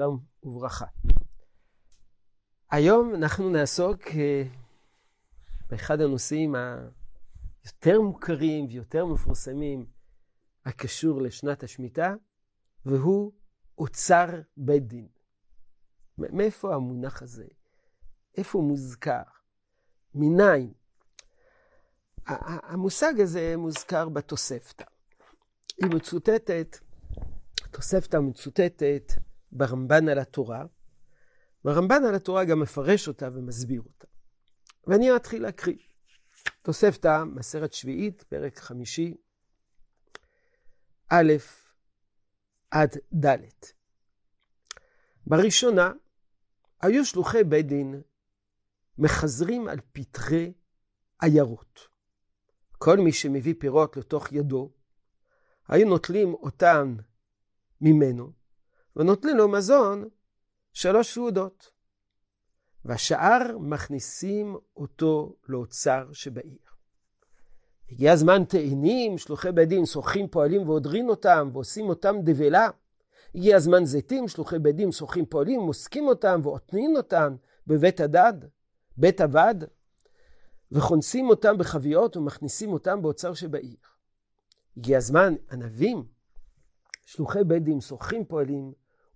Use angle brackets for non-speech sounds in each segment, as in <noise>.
שלום וברכה. היום אנחנו נעסוק אה, באחד הנושאים היותר מוכרים ויותר מפורסמים הקשור לשנת השמיטה, והוא אוצר בית דין. מאיפה המונח הזה? איפה הוא מוזכר? מניין? המושג הזה מוזכר בתוספתא. היא מצוטטת, התוספתא מצוטטת ברמב"ן על התורה, והרמב"ן על התורה גם מפרש אותה ומסביר אותה. ואני אתחיל להקריא. תוספתא, מסרת שביעית, פרק חמישי, א' עד ד'. בראשונה, היו שלוחי בית דין מחזרים על פתחי עיירות. כל מי שמביא פירות לתוך ידו, היו נוטלים אותן ממנו, ונוטלים לו מזון שלוש סעודות. והשאר מכניסים אותו לאוצר שבעיר. הגיע הזמן תאנים, שלוחי בית דין שוחים פועלים ועודרים אותם ועושים אותם דבלה. הגיע הזמן זיתים, שלוחי בית דין שוחים פועלים, מוסקים אותם ועוטנים אותם בבית הדד, בית הווד, וכונסים אותם בחביות ומכניסים אותם באוצר שבעיר. הגיע הזמן, ענבים, שלוחי בית דין שוחים פועלים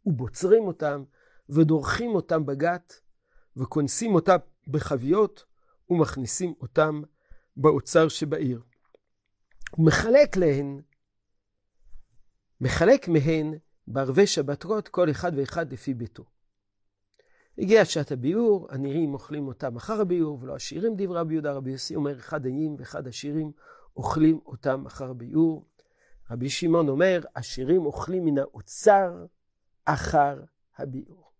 ובוצרים אותם ודורכים אותם בגת וכונסים אותם בחביות ומכניסים אותם באוצר שבעיר. הוא מחלק להן, מחלק מהן בערבי שבתות כל אחד ואחד לפי ביתו. הגיע שעת הביאור, הנראים אוכלים אותם אחר הביאור, ולא עשירים דברי רבי יהודה. רבי יוסי אומר, אחד עניים ואחד עשירים אוכלים אותם אחר הביאור. רבי שמעון אומר, עשירים אוכלים מן האוצר אחר הביאור.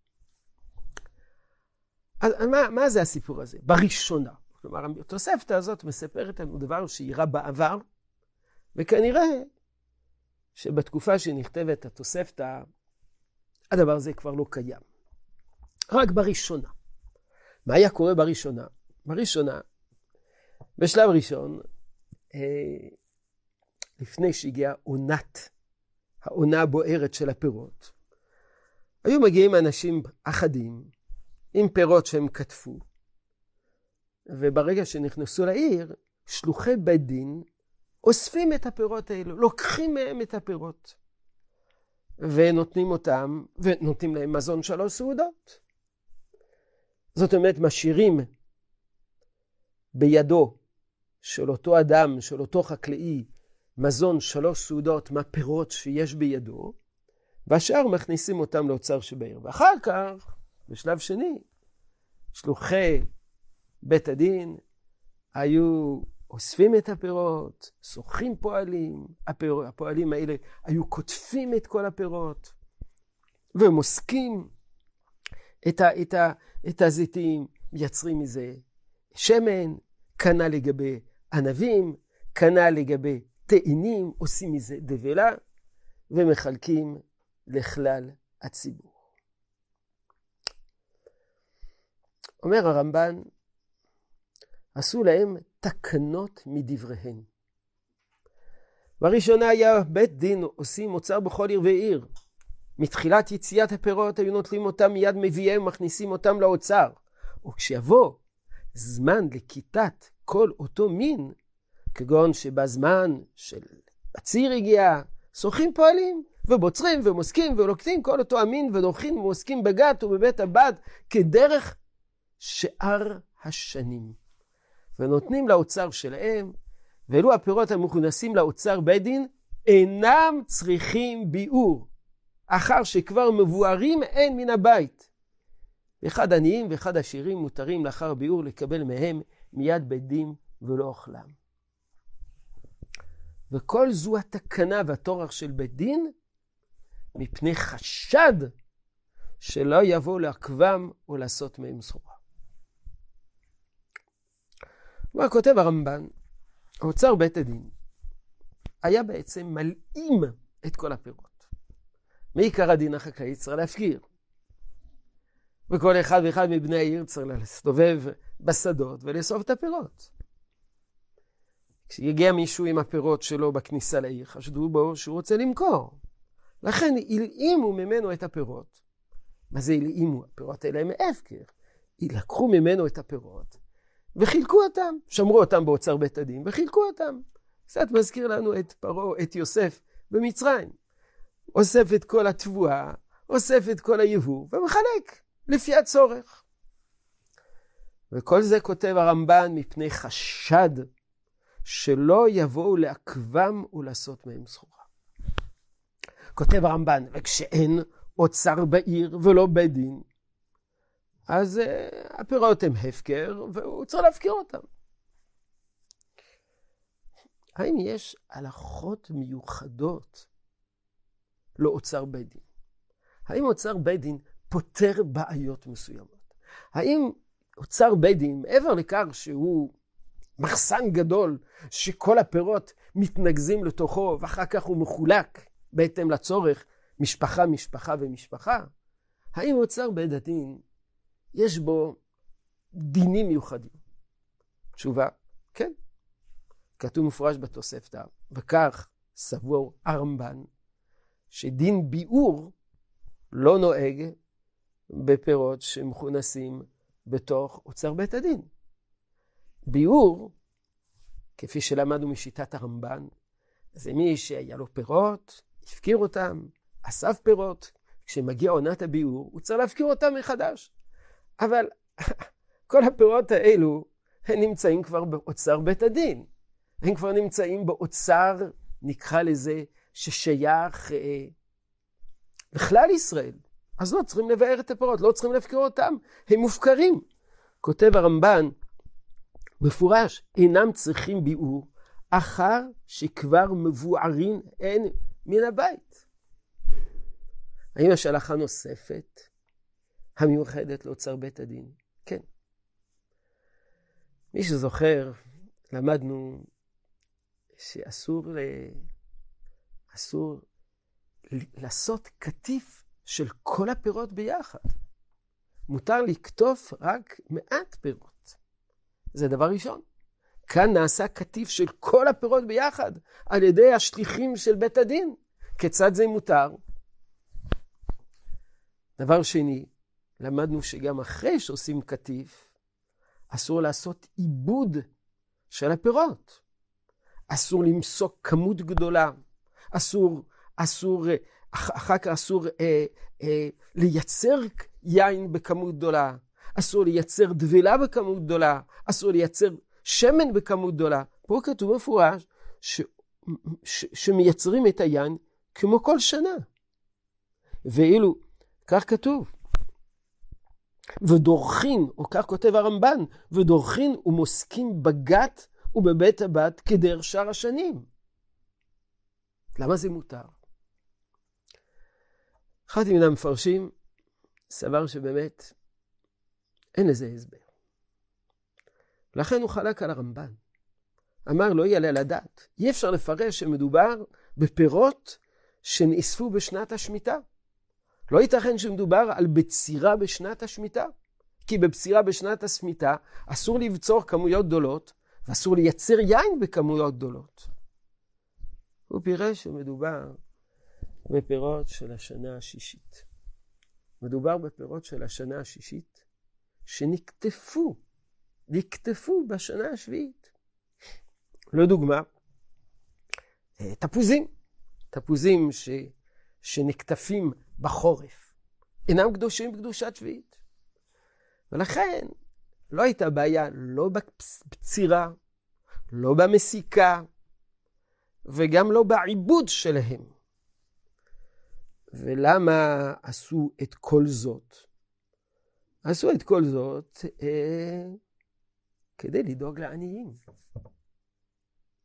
אז מה, מה זה הסיפור הזה? בראשונה. כלומר, התוספתא הזאת מספרת לנו דבר שאירע בעבר, וכנראה שבתקופה שנכתבת התוספתא, הדבר הזה כבר לא קיים. רק בראשונה. מה היה קורה בראשונה? בראשונה, בשלב ראשון, אה, לפני שהגיעה עונת, העונה הבוערת של הפירות, היו מגיעים אנשים אחדים עם פירות שהם כתפו, וברגע שנכנסו לעיר, שלוחי בית דין אוספים את הפירות האלו, לוקחים מהם את הפירות, ונותנים אותם, ונותנים להם מזון שלוש סעודות. זאת אומרת, משאירים בידו של אותו אדם, של אותו חקלאי, מזון שלוש סעודות מהפירות שיש בידו, והשאר מכניסים אותם לאוצר שבעיר. ואחר כך, בשלב שני, שלוחי בית הדין היו אוספים את הפירות, שוחים פועלים, הפיר, הפועלים האלה היו קוטפים את כל הפירות, ומוסקים את, ה, את, ה, את הזיתים, מייצרים מזה שמן, כנ"ל לגבי ענבים, כנ"ל לגבי תאנים, עושים מזה דבלה, ומחלקים לכלל הציבור. אומר הרמב"ן, עשו להם תקנות מדבריהם. בראשונה היה בית דין עושים מוצר בכל עיר ועיר. מתחילת יציאת הפירות היו נוטלים אותם מיד מביאיהם ומכניסים אותם לאוצר. וכשיבוא זמן לכיתת כל אותו מין, כגון שבזמן של הציר הגיע, שוחים פועלים, ובוצרים ומוסקים ולוקטים כל אותו המין ודורכים ומוסקים בגת ובבית הבד כדרך שאר השנים. ונותנים לאוצר שלהם, ואלו הפירות המכונסים לאוצר בית דין, אינם צריכים ביאור, אחר שכבר מבוארים אין מן הבית. אחד עניים ואחד עשירים מותרים לאחר ביאור לקבל מהם מיד בית דין ולא אוכלם. וכל זו התקנה והטורח של בית דין, מפני חשד שלא יבואו לעכבם או לעשות מהם סחורה. מה כותב הרמב"ן? האוצר בית הדין היה בעצם מלאים את כל הפירות. מעיקר הדין החקלאי צריך להפקיר. וכל אחד ואחד מבני העיר צריך להסתובב בשדות ולאסוף את הפירות. כשיגיע מישהו עם הפירות שלו בכניסה לעיר, חשדו בו שהוא רוצה למכור. לכן הלאימו ממנו את הפירות, מה זה הלאימו? הפירות האלה הם הפקר. לקחו ממנו את הפירות וחילקו אותם, שמרו אותם באוצר בית הדין וחילקו אותם. קצת מזכיר לנו את פרעה, את יוסף במצרים. אוסף את כל התבואה, אוסף את כל היבוא ומחלק לפי הצורך. וכל זה כותב הרמב"ן מפני חשד שלא יבואו לעכבם ולעשות מהם סחורה. כותב הרמב"ן, וכשאין אוצר בעיר ולא בית דין, אז uh, הפירות הם הפקר, והוא צריך להפקיר אותם. האם יש הלכות מיוחדות לאוצר בית דין? האם אוצר בית דין פותר בעיות מסוימות? האם אוצר בית דין, מעבר לכך שהוא מחסן גדול, שכל הפירות מתנקזים לתוכו, ואחר כך הוא מחולק בהתאם לצורך, משפחה, משפחה ומשפחה, האם אוצר בית הדין, יש בו דינים מיוחדים? תשובה, כן. כתוב מפורש בתוספתא, וכך סבור הרמב"ן, שדין ביאור לא נוהג בפירות שמכונסים בתוך אוצר בית הדין. ביאור, כפי שלמדנו משיטת הרמב"ן, זה מי שהיה לו פירות, הפקיר אותם, אסף פירות, כשמגיע עונת הביאור, הוא צריך להפקיר אותם מחדש. אבל <laughs> כל הפירות האלו, הם נמצאים כבר באוצר בית הדין. הם כבר נמצאים באוצר, נקרא לזה, ששייך אה, לכלל ישראל. אז לא צריכים לבאר את הפירות, לא צריכים להפקיר אותם, הם מופקרים. כותב הרמב"ן, מפורש, אינם צריכים ביאור, אחר שכבר מבוארים הן מן הבית. האם יש הלכה נוספת המיוחדת לאוצר בית הדין? כן. מי שזוכר, למדנו שאסור ל... אסור לעשות קטיף של כל הפירות ביחד. מותר לקטוף רק מעט פירות. זה דבר ראשון. כאן נעשה קטיף של כל הפירות ביחד על ידי השליחים של בית הדין. כיצד זה מותר? דבר שני, למדנו שגם אחרי שעושים קטיף, אסור לעשות עיבוד של הפירות. אסור למסוק כמות גדולה, אסור, אסור, אחר כך אסור אה, אה, לייצר יין בכמות גדולה, אסור לייצר דבלה בכמות גדולה, אסור לייצר שמן בכמות גדולה. פה כתוב מפורש ש, ש, שמייצרים את היין כמו כל שנה. ואילו, כך כתוב, ודורכים, או כך כותב הרמב"ן, ודורכים ומוסקים בגת ובבית הבת כדר שאר השנים. למה זה מותר? אחד מן המפרשים סבר שבאמת אין לזה הסבר. לכן הוא חלק על הרמב"ן. אמר לא יעלה על הדעת. אי אפשר לפרש שמדובר בפירות שנאספו בשנת השמיטה. לא ייתכן שמדובר על בצירה בשנת השמיטה. כי בבצירה בשנת השמיטה אסור לבצור כמויות גדולות ואסור לייצר יין בכמויות גדולות. הוא פירש שמדובר בפירות של השנה השישית. מדובר בפירות של השנה השישית שנקטפו, נקטפו בשנה השביעית. לדוגמה, אה, תפוזים, תפוזים ש, שנקטפים בחורף, אינם קדושים בקדושת שביעית. ולכן לא הייתה בעיה לא בצירה, לא במסיקה, וגם לא בעיבוד שלהם. ולמה עשו את כל זאת? עשו את כל זאת אה, כדי לדאוג לעניים.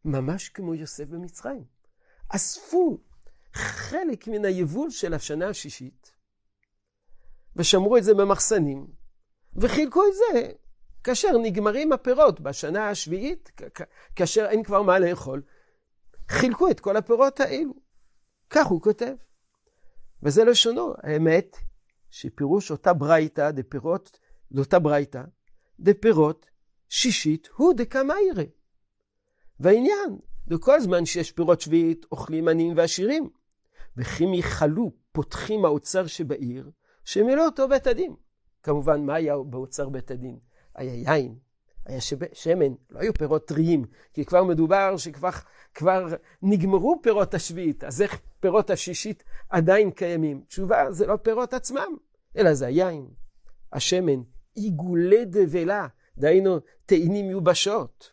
ממש כמו יוסף במצרים. אספו חלק מן היבול של השנה השישית, ושמרו את זה במחסנים, וחילקו את זה כאשר נגמרים הפירות בשנה השביעית, כאשר אין כבר מה לאכול, חילקו את כל הפירות האלו. כך הוא כותב. וזה לשונו, האמת שפירוש אותה ברייתא דפירות, דאותה ברייתא, דפירות שישית הוא דקמיירא. והעניין, בכל זמן שיש פירות שביעית, אוכלים עניים ועשירים. וכי מיכלו פותחים האוצר שבעיר, שמילאו אותו בית הדין. כמובן, מה היה באוצר בית הדין? היה יין, היה שמן, לא היו פירות טריים, כי כבר מדובר שכבר כבר נגמרו פירות השביעית, אז איך פירות השישית עדיין קיימים? תשובה, זה לא פירות עצמם, אלא זה היין, השמן, עיגולי דבלה, דהיינו תאנים מיובשות.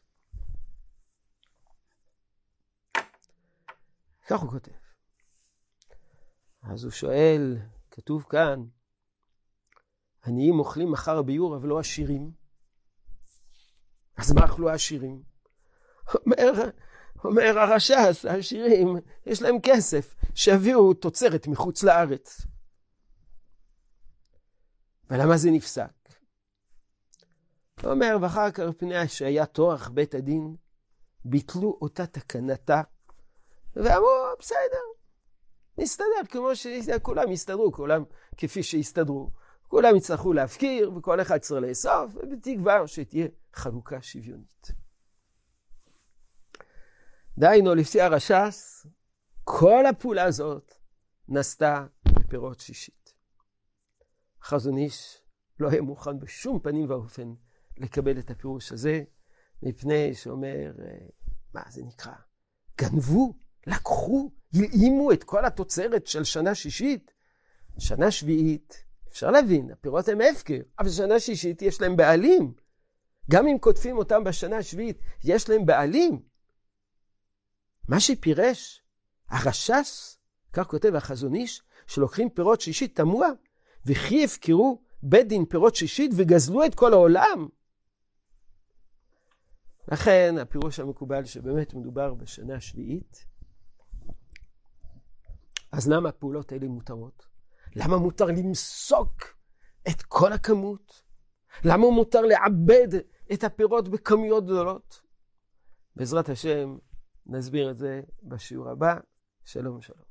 כך הוא כותב. אז הוא שואל, כתוב כאן, עניים אוכלים אחר הביור, אבל לא עשירים. אז מה אכלו העשירים? אומר, אומר הרש"ס, העשירים, יש להם כסף, שיביאו תוצרת מחוץ לארץ. ולמה זה נפסק? הוא אומר, ואחר כך פני שהיה טורח בית הדין, ביטלו אותה תקנתה, ואמרו, בסדר, נסתדר כמו שכולם יסתדרו, כולם כפי שהסתדרו. כולם יצטרכו להפקיר, וכל אחד צריך לאסוף, ובתקווה שתהיה חלוקה שוויונית. דהיינו, לפי הרש"ס, כל הפעולה הזאת נעשתה בפירות שישית. חזון איש לא היה מוכן בשום פנים ואופן לקבל את הפירוש הזה, מפני שאומר, מה זה נקרא? גנבו, לקחו, הלאימו את כל התוצרת של שנה שישית. שנה שביעית, אפשר להבין, הפירות הם הפקר, אבל שנה שישית יש להם בעלים. גם אם קוטפים אותם בשנה השביעית, יש להם בעלים. מה שפירש הרש"ס, כך כותב החזון איש, שלוקחים פירות שישית תמוה, וכי הפקרו בית דין פירות שישית וגזלו את כל העולם. לכן הפירוש המקובל שבאמת מדובר בשנה השביעית, אז למה הפעולות האלה מותרות? למה מותר למסוק את כל הכמות? למה מותר לעבד את הפירות בכמויות גדולות? בעזרת השם נסביר את זה בשיעור הבא. שלום שלום.